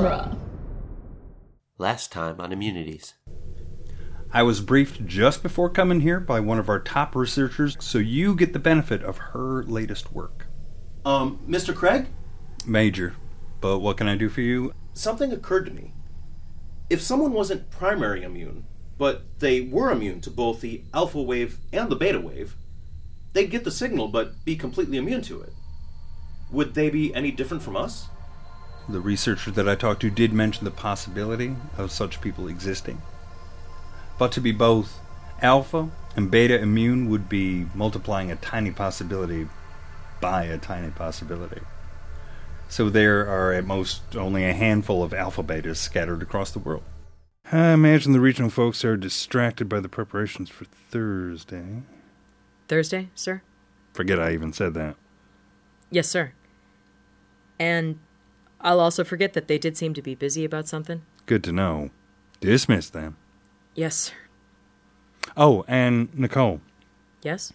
genre. Last time on immunities. I was briefed just before coming here by one of our top researchers, so you get the benefit of her latest work. Um, Mr. Craig? Major, but what can I do for you? Something occurred to me. If someone wasn't primary immune, but they were immune to both the alpha wave and the beta wave, they'd get the signal but be completely immune to it. Would they be any different from us? The researcher that I talked to did mention the possibility of such people existing. But to be both alpha and beta immune would be multiplying a tiny possibility by a tiny possibility. So there are at most only a handful of alpha betas scattered across the world. I imagine the regional folks are distracted by the preparations for Thursday. Thursday, sir? Forget I even said that. Yes, sir. And I'll also forget that they did seem to be busy about something. Good to know. Dismiss them. Yes, sir. Oh, and Nicole, Yes?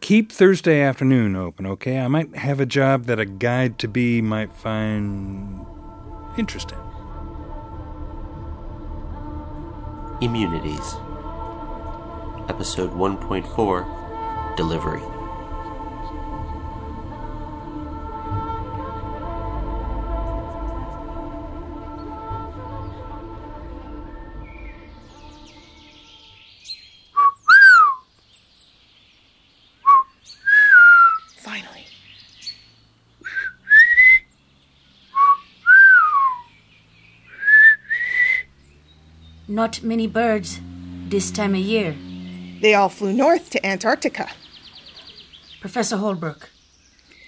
keep Thursday afternoon open, okay? I might have a job that a guide to be might find interesting. Immunities. Episode 1.4 Delivery. Not many birds this time of year. They all flew north to Antarctica. Professor Holbrook,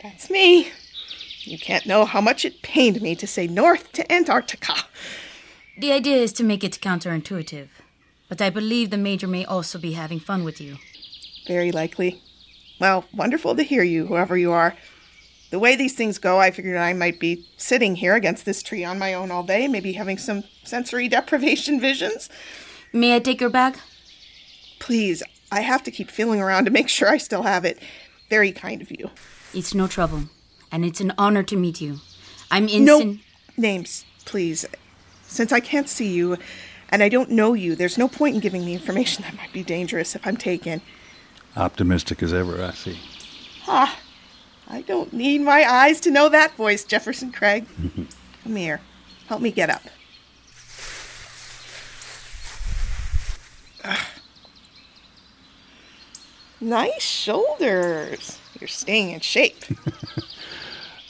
That's me. You can't know how much it pained me to say north to Antarctica. the idea is to make it counterintuitive, but I believe the Major may also be having fun with you. Very likely. Well, wonderful to hear you, whoever you are. The way these things go, I figured I might be sitting here against this tree on my own all day, maybe having some sensory deprivation visions. May I take your bag? Please, I have to keep feeling around to make sure I still have it. Very kind of you. It's no trouble, and it's an honor to meet you. I'm No Ensign. names, please. Since I can't see you and I don't know you, there's no point in giving me information that might be dangerous if I'm taken. Optimistic as ever, I see. Ah, I don't need my eyes to know that voice, Jefferson Craig. Come here. Help me get up. Ah. Nice shoulders. You're staying in shape.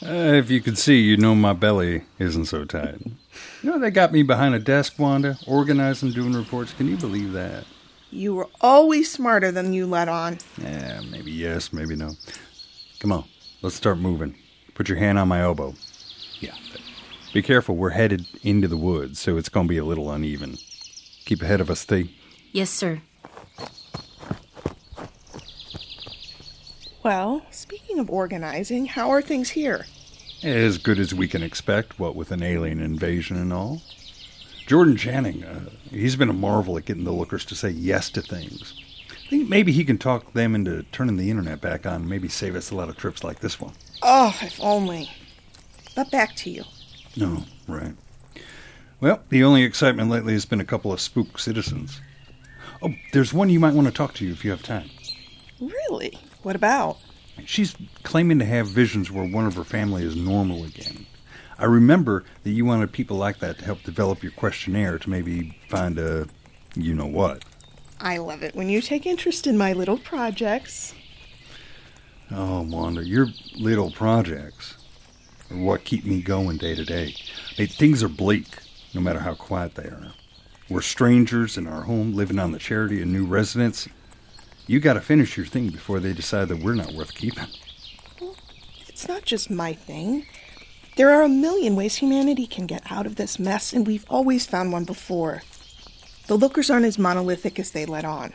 Uh, if you could see, you know my belly isn't so tight. You know, they got me behind a desk, Wanda, organizing, doing reports. Can you believe that? You were always smarter than you let on. Yeah, maybe yes, maybe no. Come on, let's start moving. Put your hand on my elbow. Yeah. Be careful, we're headed into the woods, so it's going to be a little uneven. Keep ahead of us, Thee. Yes, sir. Well, speaking of organizing, how are things here? As good as we can expect, what with an alien invasion and all. Jordan Channing, uh, he's been a marvel at getting the lookers to say yes to things. I think maybe he can talk them into turning the internet back on, maybe save us a lot of trips like this one. Oh, if only. But back to you. No, right. Well, the only excitement lately has been a couple of spook citizens. Oh, there's one you might want to talk to if you have time. Really? What about? She's claiming to have visions where one of her family is normal again. I remember that you wanted people like that to help develop your questionnaire to maybe find a you know what. I love it when you take interest in my little projects. Oh, Wanda, your little projects are what keep me going day to day. Hey, things are bleak, no matter how quiet they are. We're strangers in our home, living on the charity of new residents. You got to finish your thing before they decide that we're not worth keeping. It's not just my thing. There are a million ways humanity can get out of this mess, and we've always found one before. The lookers aren't as monolithic as they let on.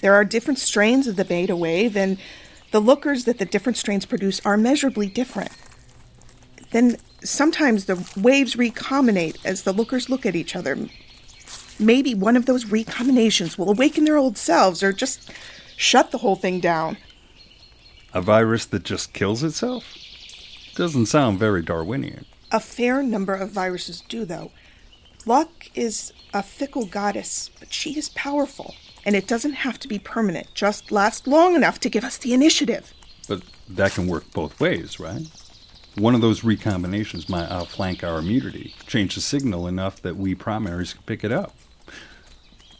There are different strains of the beta wave, and the lookers that the different strains produce are measurably different. Then sometimes the waves recombinate as the lookers look at each other. Maybe one of those recombinations will awaken their old selves or just shut the whole thing down. A virus that just kills itself? Doesn't sound very Darwinian. A fair number of viruses do, though. Luck is a fickle goddess, but she is powerful, and it doesn't have to be permanent, just last long enough to give us the initiative. But that can work both ways, right? One of those recombinations might outflank our immunity, change the signal enough that we primaries can pick it up.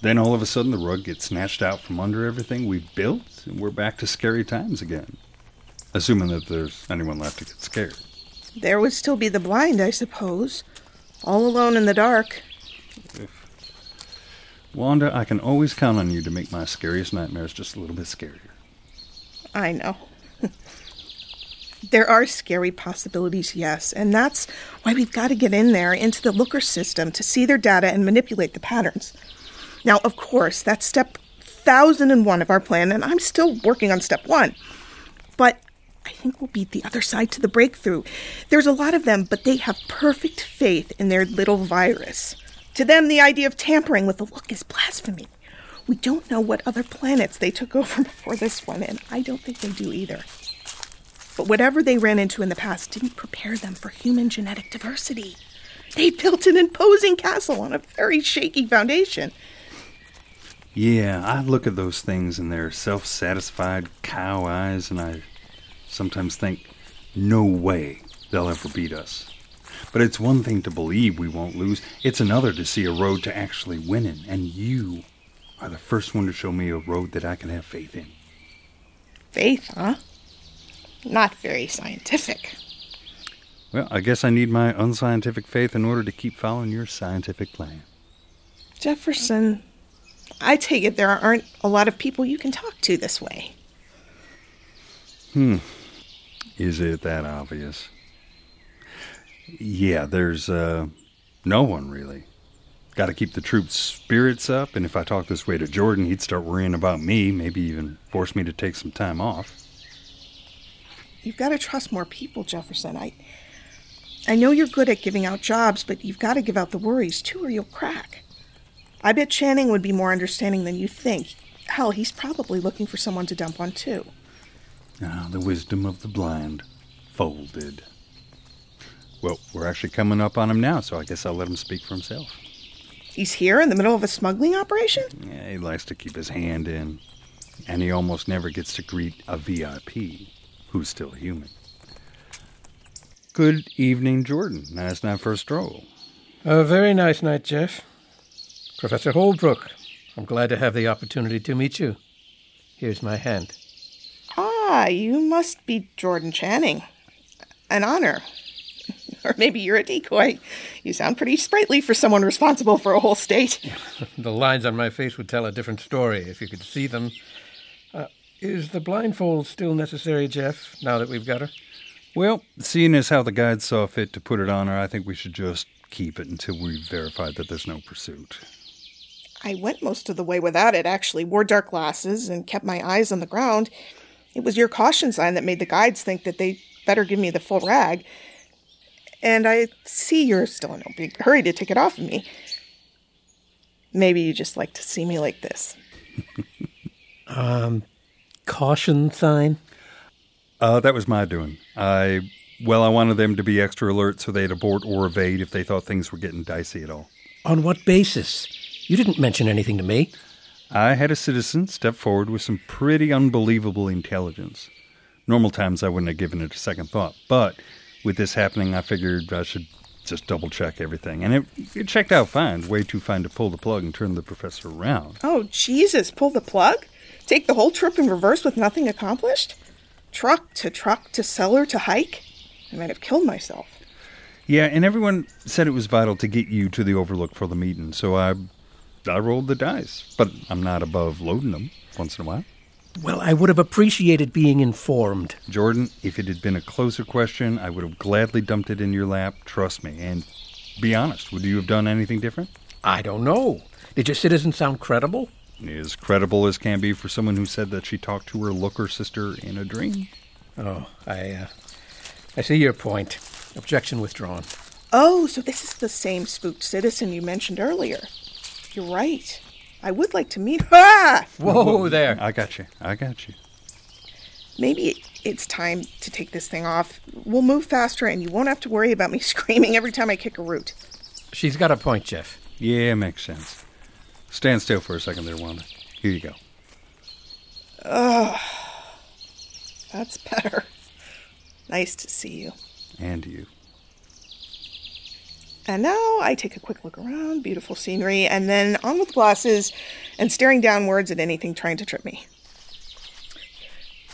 Then all of a sudden the rug gets snatched out from under everything we've built, and we're back to scary times again. Assuming that there's anyone left to get scared. There would still be the blind, I suppose. All alone in the dark. Wanda, I can always count on you to make my scariest nightmares just a little bit scarier. I know. there are scary possibilities, yes, and that's why we've got to get in there into the looker system to see their data and manipulate the patterns. Now, of course, that's step thousand and one of our plan, and I'm still working on step one. But I think we'll beat the other side to the breakthrough. There's a lot of them, but they have perfect faith in their little virus. To them, the idea of tampering with the look is blasphemy. We don't know what other planets they took over before this one, and I don't think they do either. But whatever they ran into in the past didn't prepare them for human genetic diversity. They built an imposing castle on a very shaky foundation. Yeah, I look at those things and their self satisfied cow eyes, and I sometimes think, no way they'll ever beat us. But it's one thing to believe we won't lose, it's another to see a road to actually winning, and you are the first one to show me a road that I can have faith in. Faith, huh? Not very scientific. Well, I guess I need my unscientific faith in order to keep following your scientific plan. Jefferson, I take it there aren't a lot of people you can talk to this way. Hmm. Is it that obvious? Yeah, there's uh, no one really. Got to keep the troops' spirits up, and if I talk this way to Jordan, he'd start worrying about me, maybe even force me to take some time off. You've got to trust more people, Jefferson. I I know you're good at giving out jobs, but you've got to give out the worries too, or you'll crack. I bet Channing would be more understanding than you think. Hell, he's probably looking for someone to dump on too. Ah, the wisdom of the blind. Folded. Well, we're actually coming up on him now, so I guess I'll let him speak for himself. He's here in the middle of a smuggling operation? Yeah, he likes to keep his hand in. And he almost never gets to greet a VIP who's still human. Good evening, Jordan. Nice night for a stroll. A very nice night, Jeff. Professor Holbrook, I'm glad to have the opportunity to meet you. Here's my hand. Ah, you must be Jordan Channing. An honor. Or maybe you're a decoy. You sound pretty sprightly for someone responsible for a whole state. the lines on my face would tell a different story if you could see them. Uh, is the blindfold still necessary, Jeff, now that we've got her? Well, seeing as how the guide saw fit to put it on her, I think we should just keep it until we've verified that there's no pursuit. I went most of the way without it, actually. Wore dark glasses and kept my eyes on the ground. It was your caution sign that made the guides think that they better give me the full rag. And I see you're still in no big hurry to take it off of me. Maybe you just like to see me like this. um, caution sign? Uh, that was my doing. I, well, I wanted them to be extra alert so they'd abort or evade if they thought things were getting dicey at all. On what basis? You didn't mention anything to me. I had a citizen step forward with some pretty unbelievable intelligence. Normal times I wouldn't have given it a second thought, but with this happening, I figured I should just double check everything. And it, it checked out fine, way too fine to pull the plug and turn the professor around. Oh, Jesus, pull the plug? Take the whole trip in reverse with nothing accomplished? Truck to truck to cellar to hike? I might have killed myself. Yeah, and everyone said it was vital to get you to the Overlook for the meeting, so I I rolled the dice. But I'm not above loading them once in a while. Well, I would have appreciated being informed. Jordan, if it had been a closer question, I would have gladly dumped it in your lap. Trust me. And be honest, would you have done anything different? I don't know. Did your citizen sound credible? As credible as can be for someone who said that she talked to her looker sister in a dream. Oh, I, uh, I see your point. Objection withdrawn. Oh, so this is the same spooked citizen you mentioned earlier. You're right. I would like to meet. Ah! Whoa, there. I got you. I got you. maybe it's time to take this thing off. We'll move faster and you won't have to worry about me screaming every time I kick a root. She's got a point, Jeff. Yeah, makes sense. Stand still for a second there, Wanda. Here you go. That's better. Nice to see you. And you. And now I take a quick look around, beautiful scenery, and then on with glasses and staring downwards at anything trying to trip me.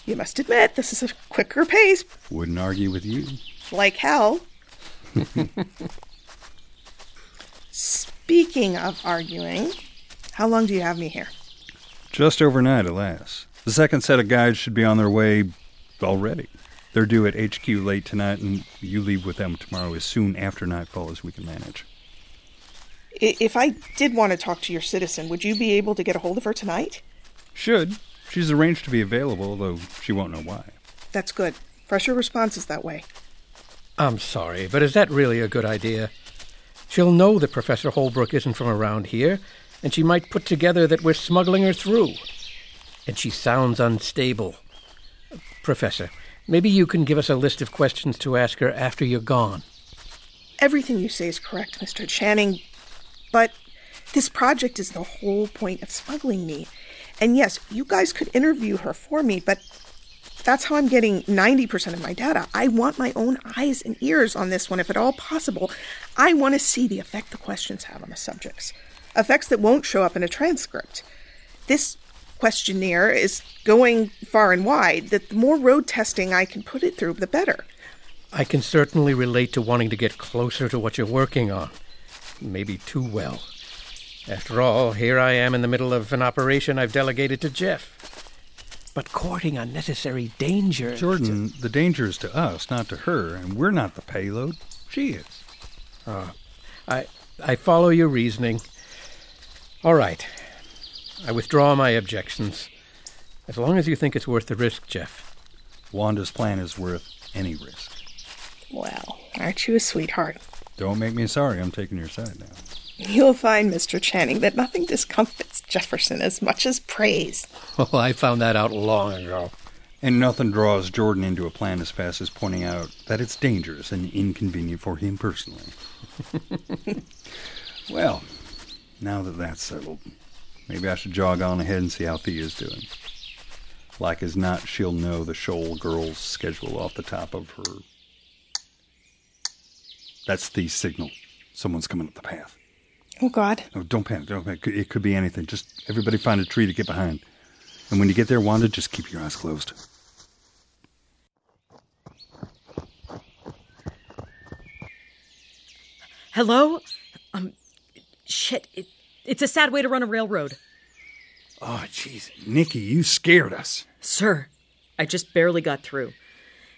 You must admit, this is a quicker pace, Wouldn't argue with you. like hell. Speaking of arguing, how long do you have me here? Just overnight, alas. The second set of guides should be on their way already. They're due at HQ late tonight, and you leave with them tomorrow as soon after nightfall as we can manage. If I did want to talk to your citizen, would you be able to get a hold of her tonight? Should. She's arranged to be available, though she won't know why. That's good. Fresher responses that way. I'm sorry, but is that really a good idea? She'll know that Professor Holbrook isn't from around here, and she might put together that we're smuggling her through. And she sounds unstable. Professor, maybe you can give us a list of questions to ask her after you're gone. Everything you say is correct, Mr. Channing, but this project is the whole point of smuggling me. And yes, you guys could interview her for me, but that's how I'm getting 90% of my data. I want my own eyes and ears on this one, if at all possible. I want to see the effect the questions have on the subjects, effects that won't show up in a transcript. This questionnaire is going far and wide, that the more road testing I can put it through, the better. I can certainly relate to wanting to get closer to what you're working on. Maybe too well. After all, here I am in the middle of an operation I've delegated to Jeff. But courting unnecessary danger. Jordan, the danger is to us, not to her, and we're not the payload. She is. Ah, I I follow your reasoning. All right. I withdraw my objections. As long as you think it's worth the risk, Jeff. Wanda's plan is worth any risk. Well, aren't you a sweetheart? Don't make me sorry, I'm taking your side now. You'll find, Mr. Channing, that nothing discomfits Jefferson as much as praise. Oh, I found that out long ago. And nothing draws Jordan into a plan as fast as pointing out that it's dangerous and inconvenient for him personally. well, now that that's settled, maybe I should jog on ahead and see how Thea's doing. Like as not, she'll know the Shoal girl's schedule off the top of her. That's the signal. Someone's coming up the path. Oh, God. Oh, don't panic. Don't panic. It could be anything. Just everybody find a tree to get behind. And when you get there, Wanda, just keep your eyes closed. Hello? Um, shit. It, it's a sad way to run a railroad. Oh, jeez. Nikki, you scared us. Sir, I just barely got through.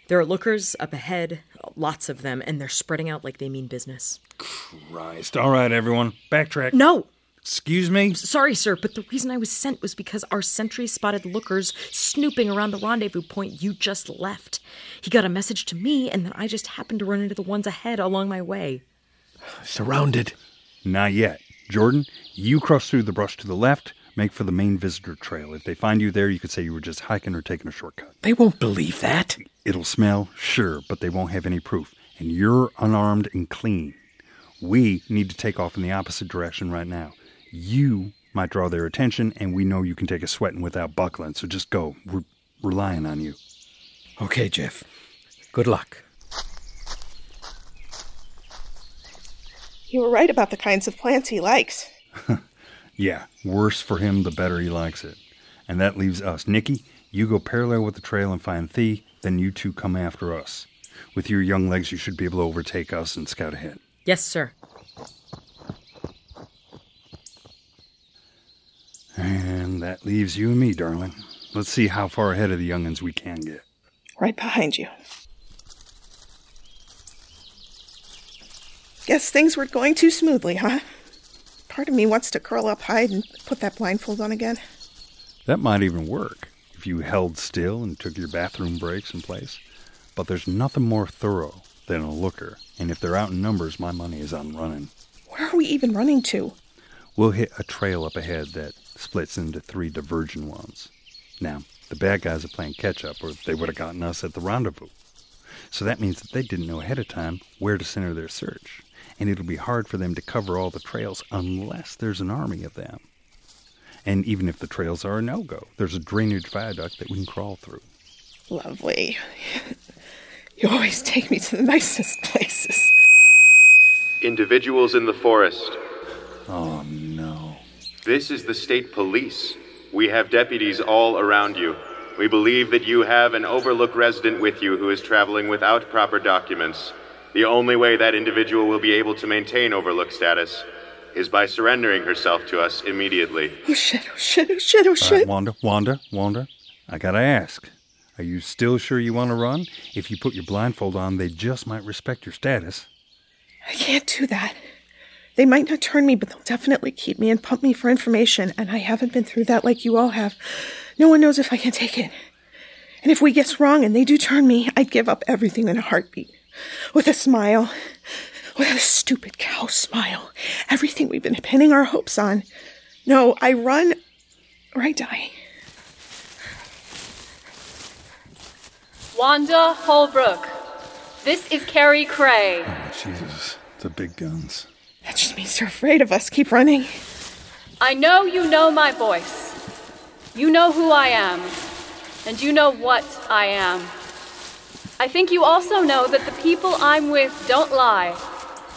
There are lookers up ahead, lots of them, and they're spreading out like they mean business. Christ. All right, everyone. Backtrack. No! Excuse me? Sorry, sir, but the reason I was sent was because our sentry spotted lookers snooping around the rendezvous point you just left. He got a message to me, and then I just happened to run into the ones ahead along my way. Surrounded. Not yet. Jordan, you cross through the brush to the left, make for the main visitor trail. If they find you there, you could say you were just hiking or taking a shortcut. They won't believe that. It'll smell, sure, but they won't have any proof. And you're unarmed and clean. We need to take off in the opposite direction right now. You might draw their attention, and we know you can take a sweating without buckling, so just go. We're relying on you. Okay, Jeff. Good luck. You were right about the kinds of plants he likes. Yeah, worse for him, the better he likes it. And that leaves us. Nikki, you go parallel with the trail and find Thee, then you two come after us. With your young legs, you should be able to overtake us and scout ahead. Yes, sir. And that leaves you and me, darling. Let's see how far ahead of the young'uns we can get. Right behind you. Guess things weren't going too smoothly, huh? Part of me wants to curl up, hide, and put that blindfold on again. That might even work if you held still and took your bathroom breaks in place. But there's nothing more thorough than a looker, and if they're out in numbers, my money is on running. Where are we even running to? We'll hit a trail up ahead that splits into three divergent ones. Now, The bad guys are playing catch up, or they would have gotten us at the rendezvous. So that means that they didn't know ahead of time where to center their search, and it'll be hard for them to cover all the trails unless there's an army of them. And even if the trails are a no go, there's a drainage viaduct that we can crawl through. Lovely. You always take me to the nicest places. Individuals in the forest. Oh no. This is the state police. We have deputies all around you. We believe that you have an Overlook resident with you who is traveling without proper documents. The only way that individual will be able to maintain Overlook status is by surrendering herself to us immediately. Oh shit, oh shit, oh shit, oh All right, shit. Wanda, Wanda, Wanda, I gotta ask. Are you still sure you want to run? If you put your blindfold on, they just might respect your status. I can't do that. They might not turn me, but they'll definitely keep me and pump me for information, and I haven't been through that like you all have. No one knows if I can take it. And if we guess wrong and they do turn me, I'd give up everything in a heartbeat. With a smile. With a stupid cow smile. Everything we've been pinning our hopes on. No, I run or I die. Wanda Holbrook. This is Carrie Cray. Oh, Jesus, the big guns. That just means they're afraid of us. Keep running. I know you know my voice. You know who I am. And you know what I am. I think you also know that the people I'm with don't lie.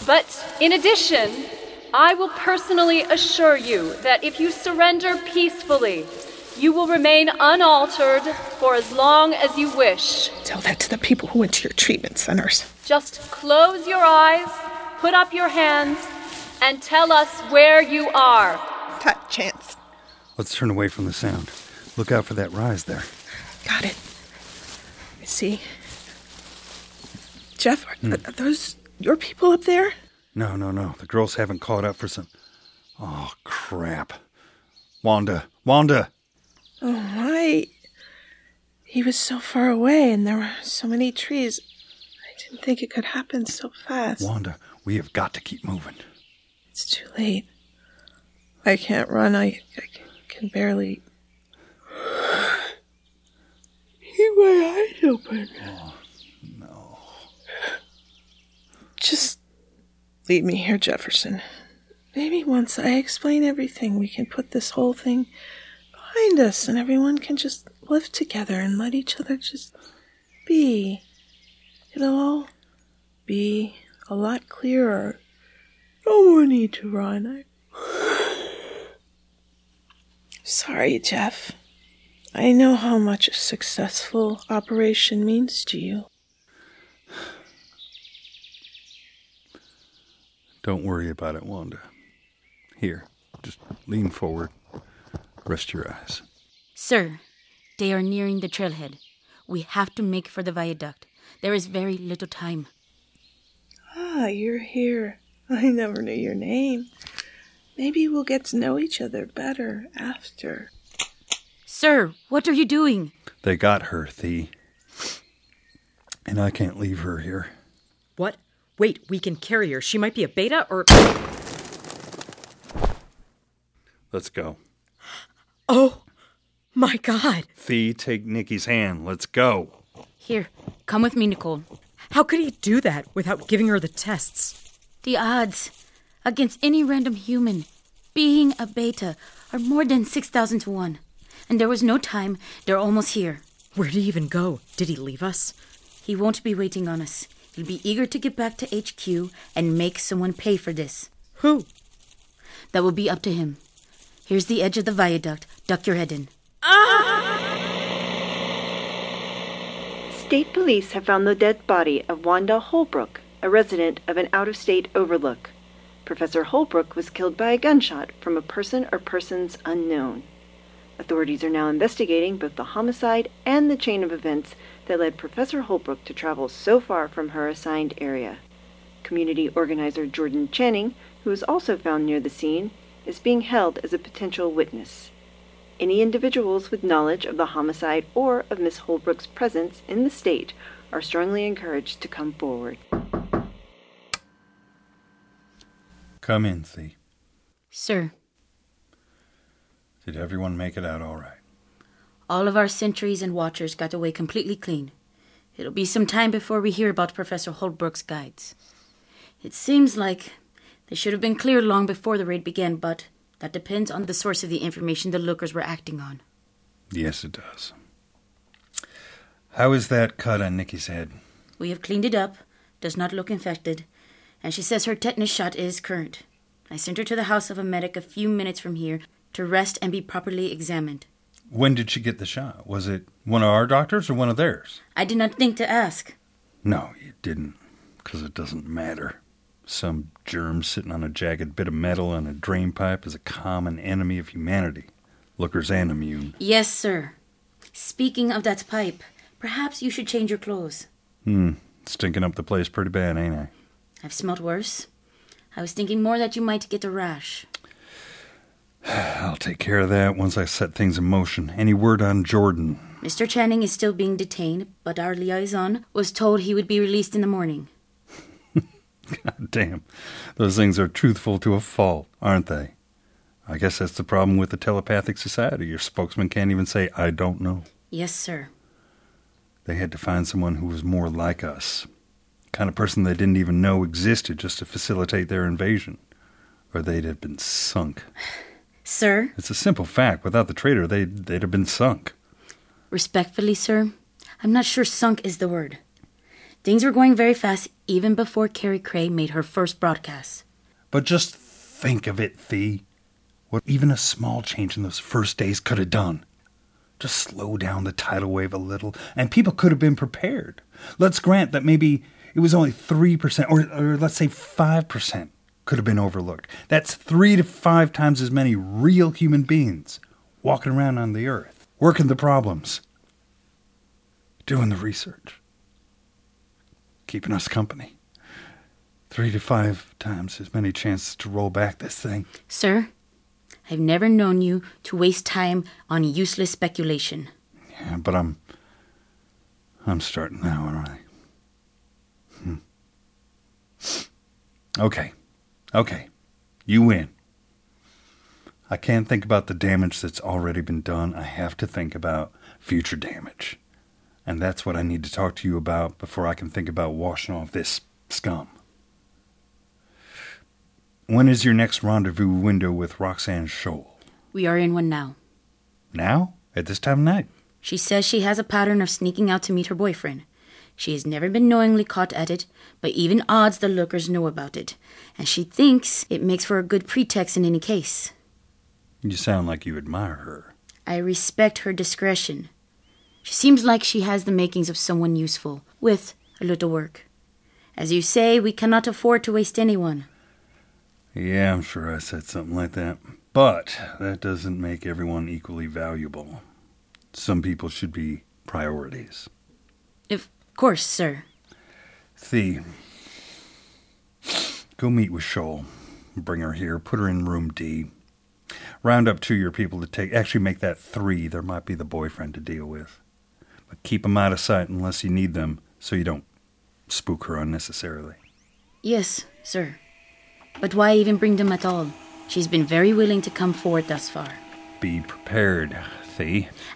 But in addition, I will personally assure you that if you surrender peacefully, you will remain unaltered for as long as you wish. Tell that to the people who went to your treatment centers. Just close your eyes, put up your hands, and tell us where you are. Cut chance. Let's turn away from the sound. Look out for that rise there. Got it. See? Jeff, are, hmm. are those your people up there? No, no, no. The girls haven't caught up for some. Oh, crap. Wanda, Wanda! Oh, my. He was so far away and there were so many trees. I didn't think it could happen so fast. Wanda, we have got to keep moving. It's too late. I can't run. I, I can barely. Keep my eyes open. Oh, no. Just leave me here, Jefferson. Maybe once I explain everything, we can put this whole thing behind us and everyone can just live together and let each other just be. It'll all be a lot clearer. No more need to run. Sorry, Jeff. I know how much a successful operation means to you. Don't worry about it, Wanda. Here, just lean forward. Rest your eyes. Sir, they are nearing the trailhead. We have to make for the viaduct. There is very little time. Ah, you're here. I never knew your name. Maybe we'll get to know each other better after. Sir, what are you doing? They got her, Thee. And I can't leave her here. What? Wait, we can carry her. She might be a beta or. Let's go. Oh, my God. Thee, take Nikki's hand. Let's go. Here, come with me, Nicole. How could he do that without giving her the tests? The odds against any random human being a beta are more than 6,000 to 1. And there was no time. They're almost here. Where did he even go? Did he leave us? He won't be waiting on us. He'll be eager to get back to HQ and make someone pay for this. Who? That will be up to him. Here's the edge of the viaduct. Duck your head in. Ah! State police have found the dead body of Wanda Holbrook, a resident of an out of state overlook. Professor Holbrook was killed by a gunshot from a person or persons unknown. Authorities are now investigating both the homicide and the chain of events that led Professor Holbrook to travel so far from her assigned area. Community organizer Jordan Channing, who was also found near the scene, is being held as a potential witness. Any individuals with knowledge of the homicide or of Miss Holbrook's presence in the state are strongly encouraged to come forward. Come in, Thee. Sir, Did everyone make it out all right? All of our sentries and watchers got away completely clean. It'll be some time before we hear about Professor Holbrook's guides. It seems like they should have been cleared long before the raid began, but that depends on the source of the information the lookers were acting on. Yes, it does. How is that cut on Nikki's head? We have cleaned it up, does not look infected, and she says her tetanus shot is current. I sent her to the house of a medic a few minutes from here to rest and be properly examined. When did she get the shot? Was it one of our doctors or one of theirs? I did not think to ask. No, you didn't, because it doesn't matter. Some germ sitting on a jagged bit of metal and a drain pipe is a common enemy of humanity. Lookers and immune. Yes, sir. Speaking of that pipe, perhaps you should change your clothes. Hmm, stinking up the place pretty bad, ain't I? I've smelt worse. I was thinking more that you might get a rash. I'll take care of that once I set things in motion. Any word on Jordan? Mr. Channing is still being detained, but our liaison was told he would be released in the morning. God damn. Those things are truthful to a fault, aren't they? I guess that's the problem with the telepathic society. Your spokesman can't even say, I don't know. Yes, sir. They had to find someone who was more like us. kind of person they didn't even know existed just to facilitate their invasion. Or they'd have been sunk. Sir? It's a simple fact. Without the traitor, they, they'd have been sunk. Respectfully, sir, I'm not sure sunk is the word. Things were going very fast even before Carrie Cray made her first broadcast. But just think of it, Thee. What even a small change in those first days could have done. Just slow down the tidal wave a little, and people could have been prepared. Let's grant that maybe it was only 3%, or, or let's say 5% could have been overlooked. That's three to five times as many real human beings walking around on the earth, working the problems, doing the research, keeping us company. Three to five times as many chances to roll back this thing. Sir, I've never known you to waste time on useless speculation. Yeah, but I'm. I'm starting now, aren't I? Hmm. Okay. Okay. You win. I can't think about the damage that's already been done. I have to think about future damage. And that's what I need to talk to you about before I can think about washing off this scum. When is your next rendezvous window with Roxanne Scholl? We are in one now. Now? At this time of night? She says she has a pattern of sneaking out to meet her boyfriend. She has never been knowingly caught at it, but even odds the lookers know about it, and she thinks it makes for a good pretext in any case. You sound like you admire her. I respect her discretion. She seems like she has the makings of someone useful, with a little work. As you say, we cannot afford to waste anyone. Yeah, I'm sure I said something like that. But that doesn't make everyone equally valuable. Some people should be priorities. Of course, sir. Thee, go meet with Shoal. Bring her here. Put her in room D. Round up two of your people to take. Actually, make that three. There might be the boyfriend to deal with. But keep them out of sight unless you need them so you don't spook her unnecessarily. Yes, sir. But why even bring them at all? She's been very willing to come forward thus far. Be prepared,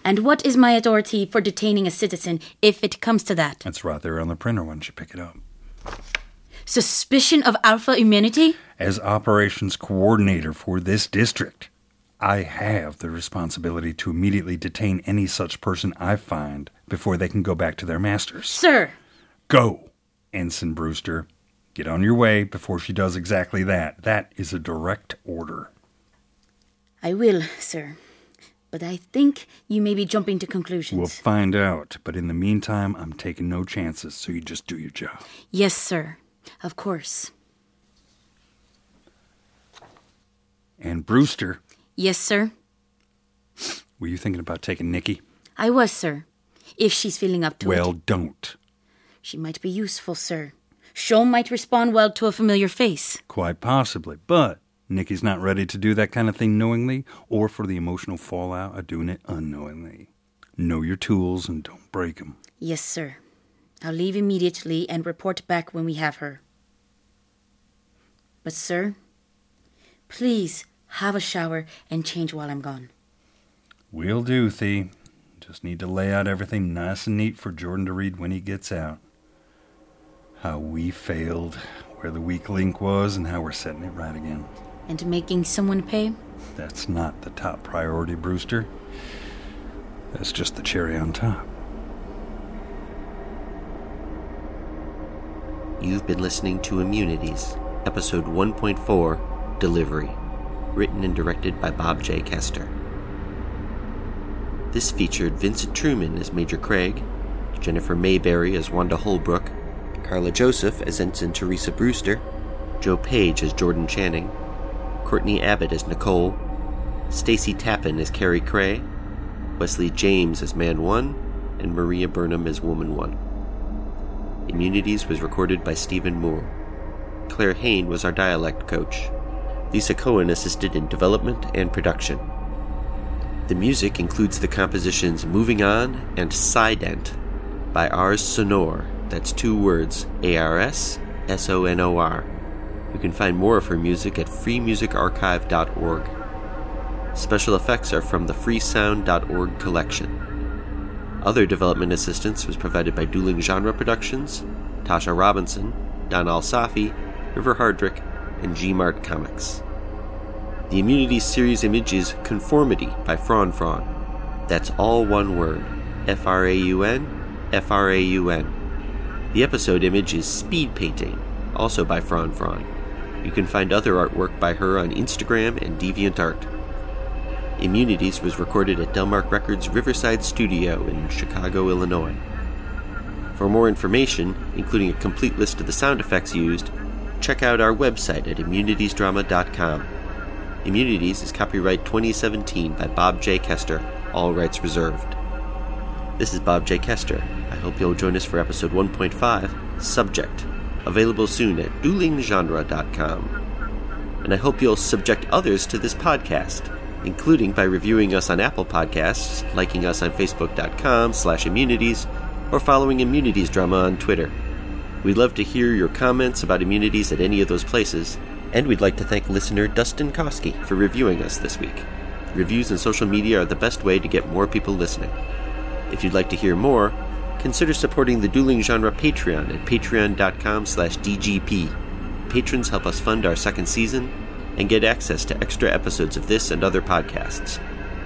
And what is my authority for detaining a citizen if it comes to that? That's right there on the printer. Why don't you pick it up? Suspicion of alpha immunity? As operations coordinator for this district, I have the responsibility to immediately detain any such person I find before they can go back to their masters. Sir! Go, Ensign Brewster. Get on your way before she does exactly that. That is a direct order. I will, sir. But I think you may be jumping to conclusions. We'll find out. But in the meantime, I'm taking no chances, so you just do your job. Yes, sir. Of course. And Brewster, Yes, sir. were you thinking about taking Nikki? I was, sir. If she's feeling up to well, it. Well, don't. She might be useful, sir. Shoal might respond well to a familiar face. Quite possibly. But Nikki's not ready to do that kind of thing knowingly or for the emotional fallout of doing it unknowingly. Know your tools and don't break break 'em. Yes, sir. I'll leave immediately and report back when we have her. But, sir, please have a shower and change while I'm gone. We'll do, Thee. Just need to lay out everything nice and neat for Jordan to read when he gets out. How we failed, where the weak link was, and how we're setting it right again. And making someone pay? That's not the top priority, Brewster. That's just the cherry on top. You've been listening to Immunities, Episode 1.4 Delivery, written and directed by Bob J. Koester. This featured Vincent Truman as Major Craig, Jennifer Mayberry as Wanda Holbrook, Carla Joseph as Ensign Teresa Brewster, Joe Page as Jordan Channing, Courtney Abbott as Nicole, Stacy Tappan as Carrie Cray, Wesley James as Man 1, and Maria Burnham as Woman 1. Immunities was recorded by Stephen Moore. Claire Hain was our dialect coach. Lisa Cohen assisted in development and production. The music includes the compositions Moving On and Sident by Ars Sonor, that's two words, A R S S O N O R. You can find more of her music at freemusicarchive.org. Special effects are from the freesound.org collection. Other development assistance was provided by Dueling Genre Productions, Tasha Robinson, Don Alsafi, River Hardrick, and Gmart Comics. The Immunity series image is Conformity by Fraun Fraun. That's all one word F R A U N, F R A U N. The episode image is Speed Painting, also by Fraun Fraun. You can find other artwork by her on Instagram and DeviantArt. Immunities was recorded at Delmark Records Riverside Studio in Chicago, Illinois. For more information, including a complete list of the sound effects used, check out our website at immunitiesdrama.com. Immunities is copyright 2017 by Bob J. Koester, all rights reserved. This is Bob J. Koester. I hope you'll join us for episode 1.5, Subject, available soon at duelinggenre.com. And I hope you'll subject others to this podcast including by reviewing us on Apple Podcasts, liking us on Facebook.com slash immunities, or following Immunities Drama on Twitter. We'd love to hear your comments about immunities at any of those places, and we'd like to thank listener Dustin Koski for reviewing us this week. Reviews and social media are the best way to get more people listening. If you'd like to hear more, consider supporting the Dueling Genre Patreon at patreon.com slash dgp. Patrons help us fund our second season and get access to extra episodes of this and other podcasts.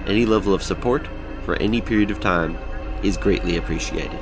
Any level of support for any period of time is greatly appreciated.